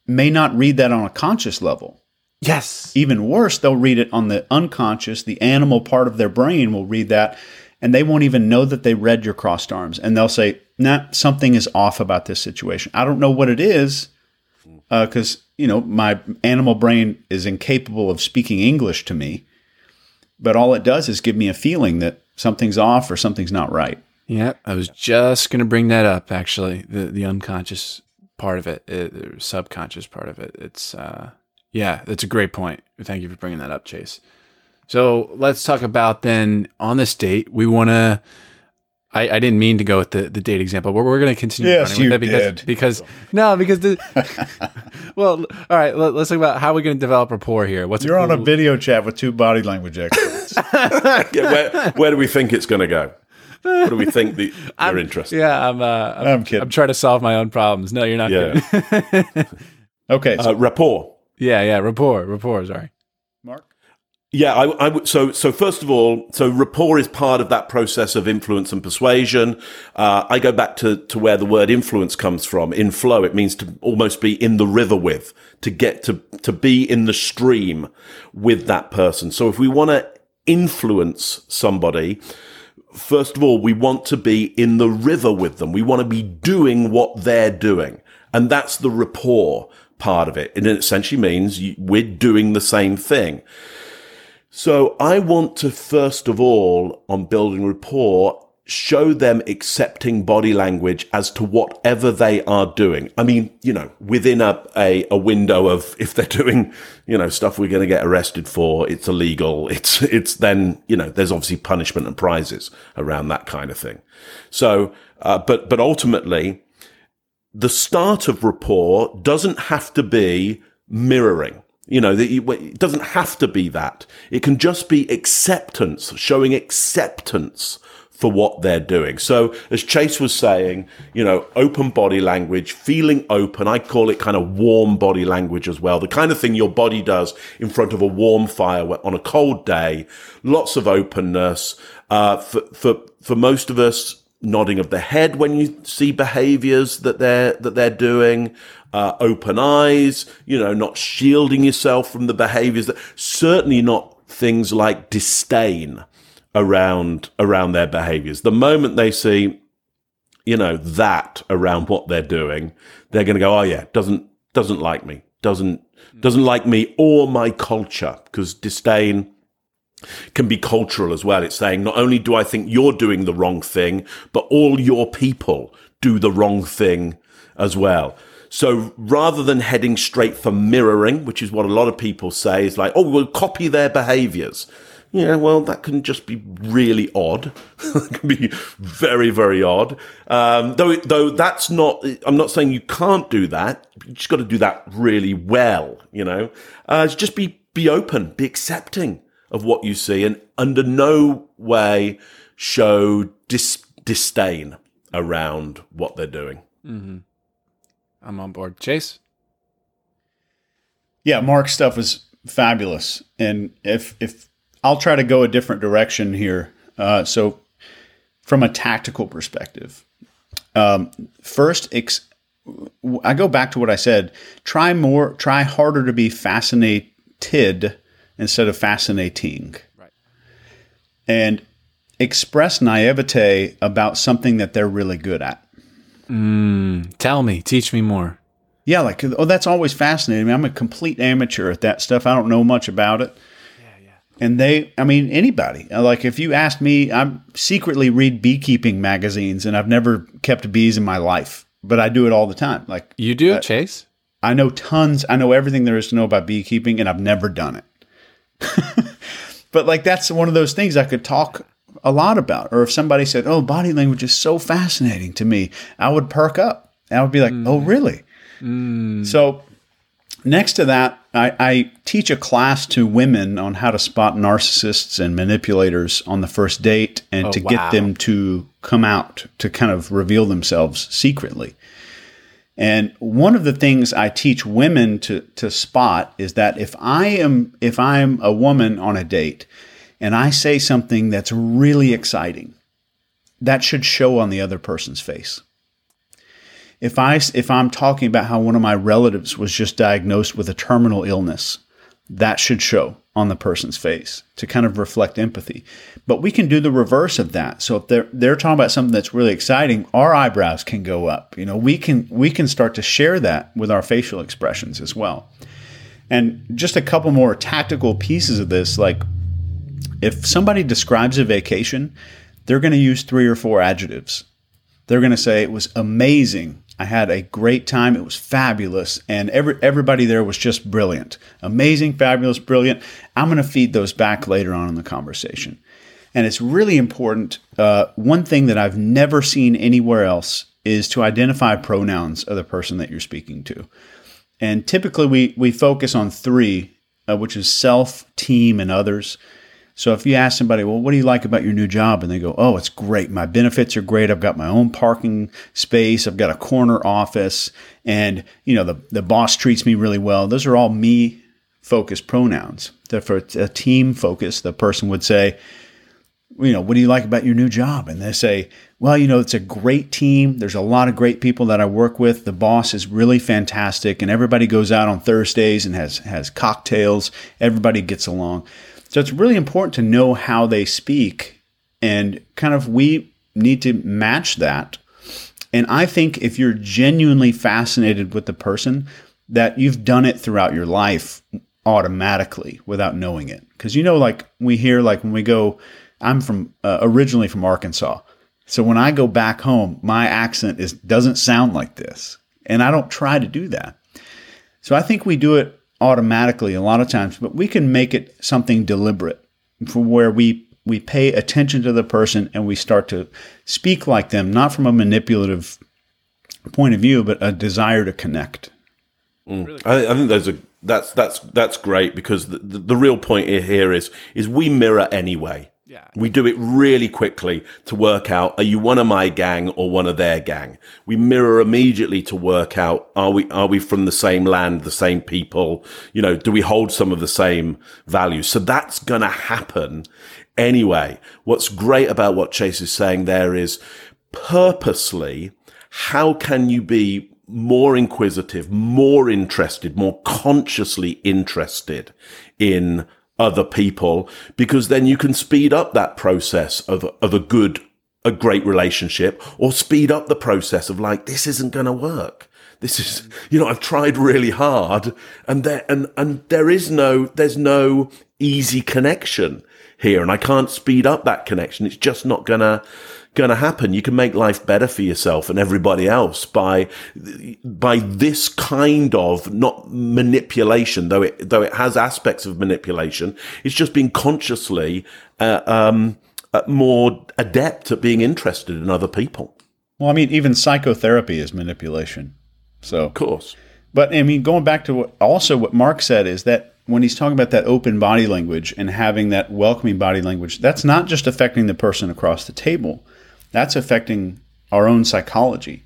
may not read that on a conscious level Yes. Even worse, they'll read it on the unconscious, the animal part of their brain will read that, and they won't even know that they read your crossed arms. And they'll say, nah, something is off about this situation. I don't know what it is, because, uh, you know, my animal brain is incapable of speaking English to me. But all it does is give me a feeling that something's off or something's not right. Yeah, I was just going to bring that up, actually, the, the unconscious part of it, the subconscious part of it. It's, uh, yeah, that's a great point. Thank you for bringing that up, Chase. So let's talk about then on this date, we want to. I, I didn't mean to go with the, the date example, but we're going to continue yes, running with that because, did. because no, because the well, all right. Let, us talk about how we're going to develop rapport here. What's you're a cool, on a video chat with two body language experts? yeah, where, where do we think it's going to go? What do we think the, you're interested? Yeah, I'm. Uh, I'm, I'm kidding. I'm trying to solve my own problems. No, you're not. Yeah. kidding. okay, so, uh, rapport. Yeah, yeah, rapport, rapport. Sorry, Mark. Yeah, I, I. So, so first of all, so rapport is part of that process of influence and persuasion. Uh, I go back to to where the word influence comes from. In flow, it means to almost be in the river with, to get to to be in the stream with that person. So, if we want to influence somebody, first of all, we want to be in the river with them. We want to be doing what they're doing, and that's the rapport part of it. And it essentially means we're doing the same thing. So I want to, first of all, on building rapport, show them accepting body language as to whatever they are doing. I mean, you know, within a, a, a window of if they're doing, you know, stuff we're going to get arrested for, it's illegal. It's, it's then, you know, there's obviously punishment and prizes around that kind of thing. So, uh, but, but ultimately, the start of rapport doesn't have to be mirroring. You know, it doesn't have to be that. It can just be acceptance, showing acceptance for what they're doing. So, as Chase was saying, you know, open body language, feeling open. I call it kind of warm body language as well. The kind of thing your body does in front of a warm fire on a cold day. Lots of openness. Uh, for, for, for most of us, nodding of the head when you see behaviors that they're that they're doing uh, open eyes you know not shielding yourself from the behaviors that certainly not things like disdain around around their behaviors. The moment they see you know that around what they're doing they're going to go oh yeah doesn't doesn't like me doesn't doesn't like me or my culture because disdain can be cultural as well. It's saying not only do I think you're doing the wrong thing, but all your people do the wrong thing as well. So rather than heading straight for mirroring, which is what a lot of people say, is like, oh, we'll copy their behaviors. Yeah, well, that can just be really odd. it can be very, very odd. Um, though, though that's not, I'm not saying you can't do that. You just got to do that really well, you know. Uh, just be, be open, be accepting of what you see and under no way show dis- disdain around what they're doing. Mm-hmm. I'm on board. Chase? Yeah, Mark's stuff was fabulous. And if, if I'll try to go a different direction here. Uh, so from a tactical perspective. Um, first, ex- I go back to what I said. Try more, try harder to be fascinated instead of fascinating. Right. And express naivete about something that they're really good at. Mm, tell me, teach me more. Yeah, like oh, that's always fascinating. I mean, I'm a complete amateur at that stuff. I don't know much about it. Yeah, yeah. And they, I mean, anybody. Like if you ask me, I secretly read beekeeping magazines, and I've never kept bees in my life, but I do it all the time. Like you do, Chase. I know tons. I know everything there is to know about beekeeping, and I've never done it. but like that's one of those things I could talk a lot about. Or if somebody said, "Oh, body language is so fascinating to me," I would perk up. I would be like, mm. "Oh, really?" Mm. So, next to that, I, I, teach a class to women on how to spot narcissists and manipulators on the first date and oh, to wow. get them to come out to kind of reveal themselves secretly. And one of the things I teach women to, to spot is that if I am if I'm a woman on a date and I say something that's really exciting, that should show on the other person's face. If I if I'm talking about how one of my relatives was just diagnosed with a terminal illness, that should show on the person's face to kind of reflect empathy. But we can do the reverse of that. So if they're they're talking about something that's really exciting, our eyebrows can go up. You know, we can we can start to share that with our facial expressions as well. And just a couple more tactical pieces of this like if somebody describes a vacation, they're going to use three or four adjectives. They're going to say it was amazing I had a great time. It was fabulous, and every everybody there was just brilliant, amazing, fabulous, brilliant. I'm going to feed those back later on in the conversation, and it's really important. Uh, one thing that I've never seen anywhere else is to identify pronouns of the person that you're speaking to, and typically we we focus on three, uh, which is self, team, and others. So if you ask somebody, well, what do you like about your new job? And they go, oh, it's great. My benefits are great. I've got my own parking space. I've got a corner office and, you know, the, the boss treats me really well. Those are all me focused pronouns. That for a team focus, the person would say, you know, what do you like about your new job? And they say, well, you know, it's a great team. There's a lot of great people that I work with. The boss is really fantastic and everybody goes out on Thursdays and has, has cocktails. Everybody gets along. So it's really important to know how they speak and kind of we need to match that. And I think if you're genuinely fascinated with the person, that you've done it throughout your life automatically without knowing it. Because you know, like we hear, like when we go, I'm from uh, originally from Arkansas. So when I go back home, my accent is doesn't sound like this, and I don't try to do that. So I think we do it automatically a lot of times, but we can make it something deliberate for where we we pay attention to the person and we start to speak like them, not from a manipulative point of view, but a desire to connect. Mm. I, I, think those are that's that's that's great because the, the, the real point here is is we mirror anyway. Yeah. We do it really quickly to work out, are you one of my gang or one of their gang? We mirror immediately to work out, are we, are we from the same land, the same people? You know, do we hold some of the same values? So that's going to happen anyway. What's great about what Chase is saying there is purposely, how can you be more inquisitive, more interested, more consciously interested in other people because then you can speed up that process of, of a good, a great relationship or speed up the process of like, this isn't going to work. This is, you know, I've tried really hard and there, and, and there is no, there's no easy connection here and I can't speed up that connection. It's just not gonna, going to happen. You can make life better for yourself and everybody else by by this kind of not manipulation, though it though it has aspects of manipulation. It's just being consciously uh, um, uh, more adept at being interested in other people. Well, I mean, even psychotherapy is manipulation. So, of course. But I mean, going back to what also what Mark said is that when he's talking about that open body language and having that welcoming body language, that's not just affecting the person across the table that's affecting our own psychology.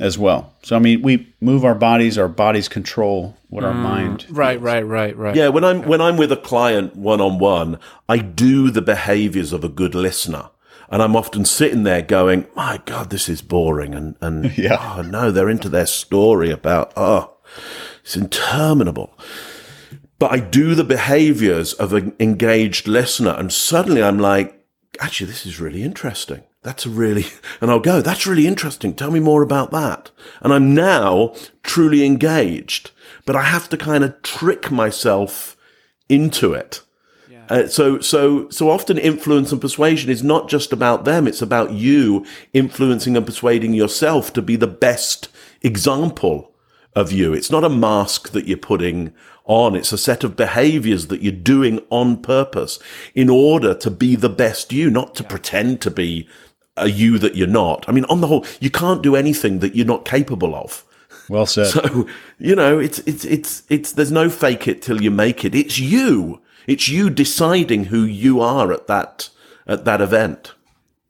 as well. So I mean, we move our bodies, our bodies control what our mm, mind. Right, right, right, right. Yeah, when I'm when I'm with a client one on one, I do the behaviors of a good listener. And I'm often sitting there going, My God, this is boring and, and Yeah. oh no, they're into their story about oh it's interminable. But I do the behaviors of an engaged listener, and suddenly I'm like, actually, this is really interesting. That's a really, and I'll go, that's really interesting. Tell me more about that. And I'm now truly engaged, but I have to kind of trick myself into it. Uh, so, so, so often influence and persuasion is not just about them. It's about you influencing and persuading yourself to be the best example of you. It's not a mask that you're putting on. It's a set of behaviors that you're doing on purpose in order to be the best you, not to pretend to be a you that you're not. I mean, on the whole, you can't do anything that you're not capable of. Well said. So, you know, it's, it's, it's, it's, there's no fake it till you make it. It's you. It's you deciding who you are at that, at that event.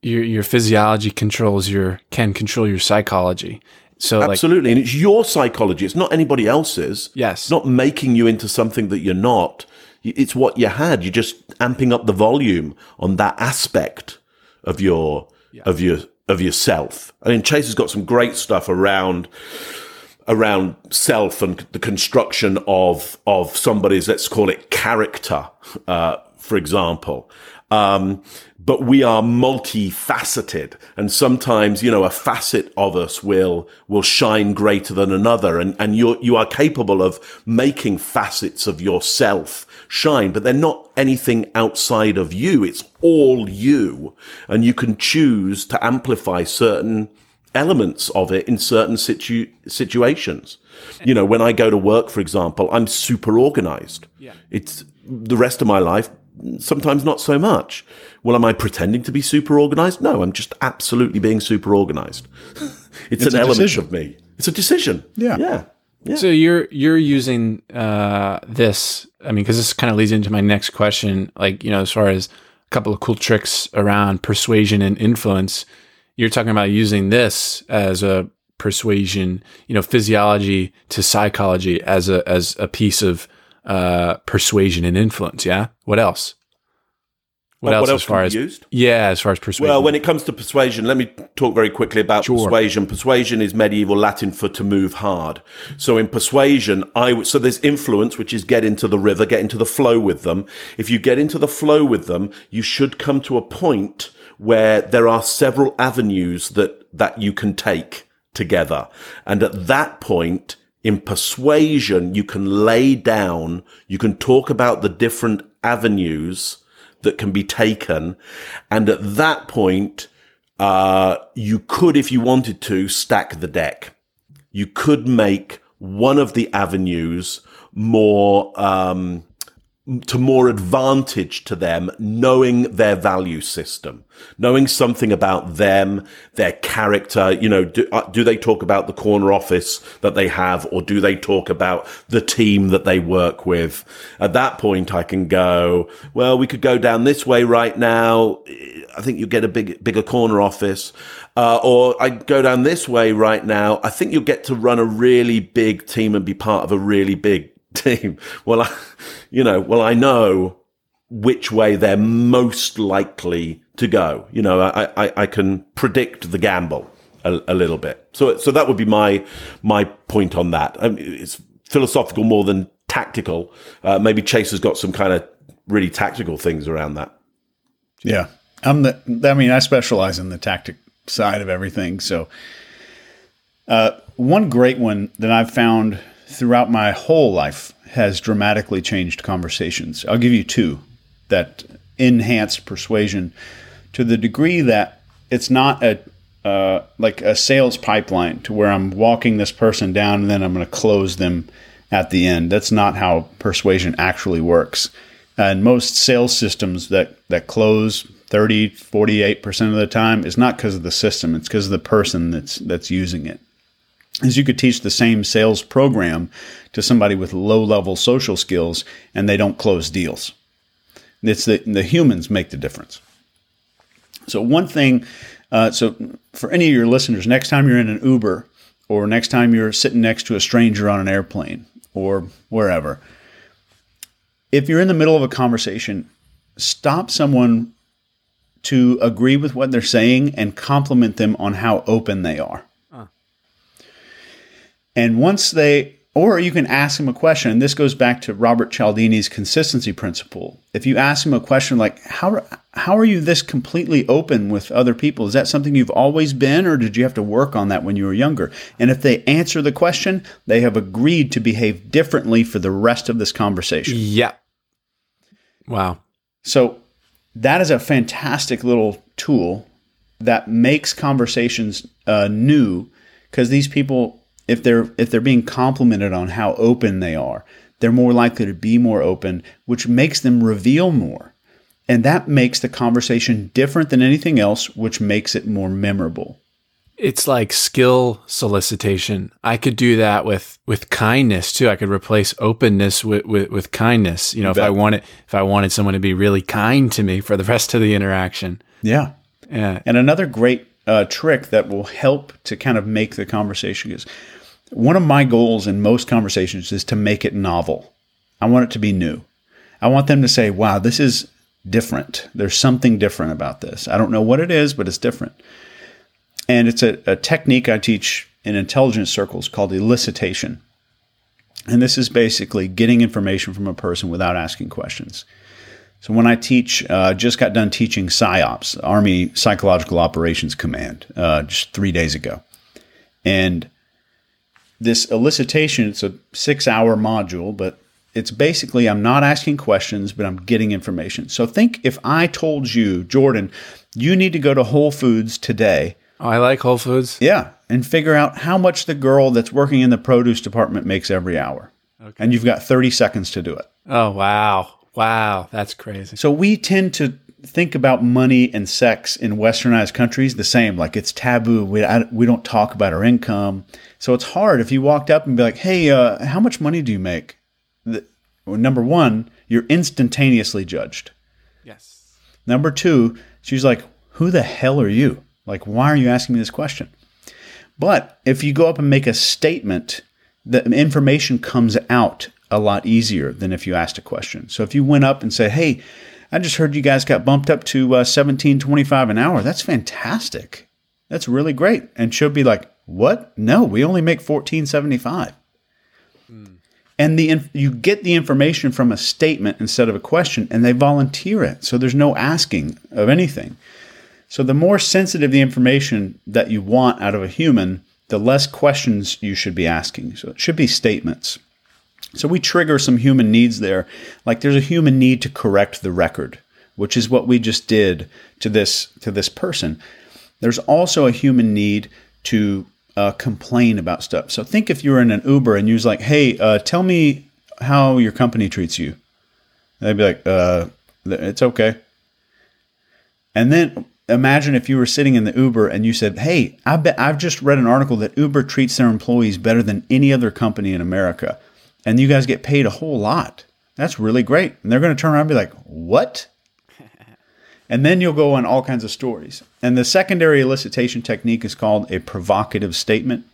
Your your physiology controls your can control your psychology. So like Absolutely. And it's your psychology. It's not anybody else's. Yes. It's not making you into something that you're not. It's what you had. You're just amping up the volume on that aspect of your, of your, of yourself. I mean, Chase has got some great stuff around, around self and the construction of, of somebody's, let's call it character, uh, for example. Um, but we are multifaceted and sometimes, you know, a facet of us will, will shine greater than another. And, and you're, you are capable of making facets of yourself shine, but they're not anything outside of you. It's all you. And you can choose to amplify certain elements of it in certain situ- situations. You know, when I go to work, for example, I'm super organized. Yeah. It's the rest of my life, sometimes not so much. Well, am I pretending to be super organized? No, I'm just absolutely being super organized. it's, an element decision. of me. It's a decision. Yeah. Yeah. Yeah. So you're you're using uh, this. I mean, because this kind of leads into my next question. Like you know, as far as a couple of cool tricks around persuasion and influence, you're talking about using this as a persuasion, you know, physiology to psychology as a as a piece of uh, persuasion and influence. Yeah. What else? What, What- else, else as far as used? yeah, as far as persuasion? Well, when it comes to persuasion, let me talk very quickly about Sure. persuasion. Persuasion is medieval Latin for to move hard. So in persuasion, I so there's influence, which is get into the river, get into the flow with them. If you get into the flow with them, you should come to a point where there are several avenues that that you can take together, and at that point. In persuasion, you can lay down, you can talk about the different avenues that can be taken. And at that point, uh, you could, if you wanted to, stack the deck. You could make one of the avenues more, um, to more advantage to them, knowing their value system, knowing something about them, their character. You know, do, uh, do they talk about the corner office that they have, or do they talk about the team that they work with? At that point, I can go, well, we could go down this way right now. I think you get a big, bigger corner office. Uh, or I go down this way right now. I think you'll get to run a really big team and be part of a really big team. Well, I, you know, well, I know which way they're most likely to go. You know, I, I, I can predict the gamble a, a little bit. So, so that would be my, my point on that. I mean, it's philosophical more than tactical. Uh, maybe Chase has got some kind of really tactical things around that. Yeah. I'm the, I mean, I specialize in the tactic side of everything. So, uh, one great one that I've found throughout my whole life has dramatically changed conversations. I'll give you two that enhance persuasion to the degree that it's not a uh, like a sales pipeline to where I'm walking this person down and then I'm going to close them at the end. That's not how persuasion actually works. And most sales systems that, that close 30, 48% of the time is not because of the system, it's because of the person that's that's using it. Is you could teach the same sales program to somebody with low level social skills and they don't close deals. It's the, the humans make the difference. So one thing, uh, so for any of your listeners, next time you're in an Uber or next time you're sitting next to a stranger on an airplane or wherever. If you're in the middle of a conversation, stop someone to agree with what they're saying and compliment them on how open they are. And once they, or you can ask them a question, and this goes back to Robert Cialdini's consistency principle. If you ask them a question like, how, how are you this completely open with other people? Is that something you've always been, or did you have to work on that when you were younger? And if they answer the question, they have agreed to behave differently for the rest of this conversation. Yeah. Wow. So that is a fantastic little tool that makes conversations uh, new because these people if they're if they're being complimented on how open they are they're more likely to be more open which makes them reveal more and that makes the conversation different than anything else which makes it more memorable it's like skill solicitation. I could do that with with kindness too. I could replace openness with with, with kindness. You know, you if bet. I wanted if I wanted someone to be really kind to me for the rest of the interaction. Yeah. Yeah. And another great uh, trick that will help to kind of make the conversation is one of my goals in most conversations is to make it novel. I want it to be new. I want them to say, "Wow, this is different. There's something different about this. I don't know what it is, but it's different." And it's a, a technique I teach in intelligence circles called elicitation. And this is basically getting information from a person without asking questions. So when I teach, uh, just got done teaching PSYOPS, Army Psychological Operations Command, uh, just three days ago. And this elicitation, it's a six hour module, but it's basically I'm not asking questions, but I'm getting information. So think if I told you, Jordan, you need to go to Whole Foods today Oh, I like Whole Foods. Yeah, and figure out how much the girl that's working in the produce department makes every hour. Okay. And you've got 30 seconds to do it. Oh, wow. Wow, that's crazy. So we tend to think about money and sex in westernized countries the same. Like it's taboo. We, I, we don't talk about our income. So it's hard. If you walked up and be like hey uh, how much money do you make? The, well, number one you're instantaneously judged. Yes. Number two she's like who the hell are you? Like, why are you asking me this question? But if you go up and make a statement, the information comes out a lot easier than if you asked a question. So if you went up and said, "Hey, I just heard you guys got bumped up to uh, 17.25 an hour. That's fantastic. That's really great." And she'll be like, "What? No, we only make 14.75." Mm. And the you get the information from a statement instead of a question, and they volunteer it. So there's no asking of anything. So the more sensitive the information that you want out of a human, the less questions you should be asking. So it should be statements. So we trigger some human needs there. Like there's a human need to correct the record, which is what we just did to this to this person. There's also a human need to uh, complain about stuff. So think if you were in an Uber and you was like, "Hey, uh, tell me how your company treats you," they'd be like, uh, "It's okay." And then imagine if you were sitting in the Uber and you said, "Hey, I bet I've just read an article that Uber treats their employees better than any other company in America, and you guys get paid a whole lot. That's really great." And they're going to turn around and be like, "What?" and then you'll go on all kinds of stories. And the secondary elicitation technique is called a provocative statement.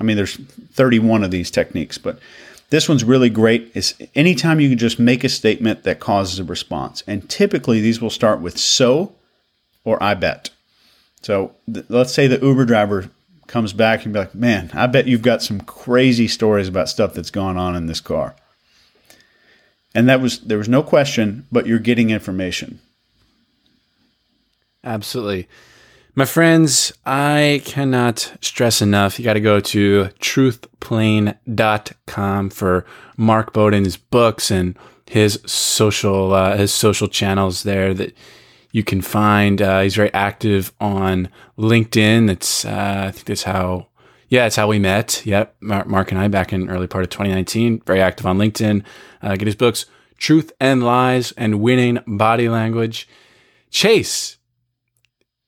I mean, there's 31 of these techniques, but this one's really great. Is anytime you can just make a statement that causes a response. And typically these will start with so or I bet. So th- let's say the Uber driver comes back and be like, man, I bet you've got some crazy stories about stuff that's gone on in this car. And that was, there was no question, but you're getting information. Absolutely. My friends, I cannot stress enough. You got to go to truthplane.com for Mark Bowden's books and his social uh, his social channels there that you can find. Uh, he's very active on LinkedIn. That's uh, I think that's how. Yeah, it's how we met. Yep, Mark and I back in early part of 2019. Very active on LinkedIn. Uh, get his books, Truth and Lies and Winning Body Language. Chase,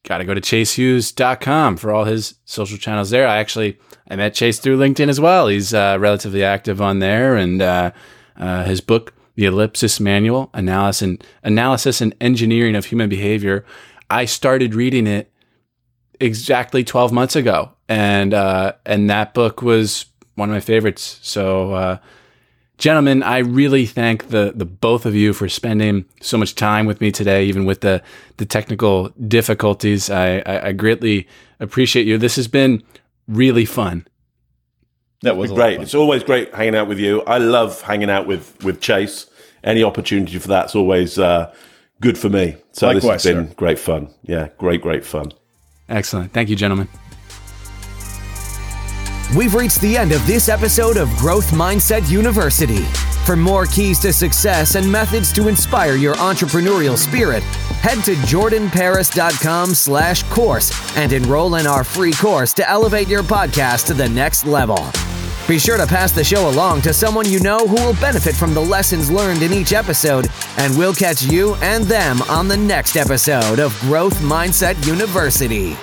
got to go to chasehughes.com for all his social channels there. I actually I met Chase through LinkedIn as well. He's uh, relatively active on there, and uh, uh, his book the Ellipsis Manual, Analysis and, Analysis and Engineering of Human Behavior. I started reading it exactly 12 months ago. And, uh, and that book was one of my favorites. So, uh, gentlemen, I really thank the, the both of you for spending so much time with me today, even with the, the technical difficulties. I, I, I greatly appreciate you. This has been really fun. That was great. It's always great hanging out with you. I love hanging out with with Chase. Any opportunity for that's always uh, good for me. So Likewise, this has been sir. great fun. Yeah, great, great fun. Excellent. Thank you, gentlemen. We've reached the end of this episode of Growth Mindset University. For more keys to success and methods to inspire your entrepreneurial spirit, head to jordanparis.com slash course and enroll in our free course to elevate your podcast to the next level. Be sure to pass the show along to someone you know who will benefit from the lessons learned in each episode, and we'll catch you and them on the next episode of Growth Mindset University.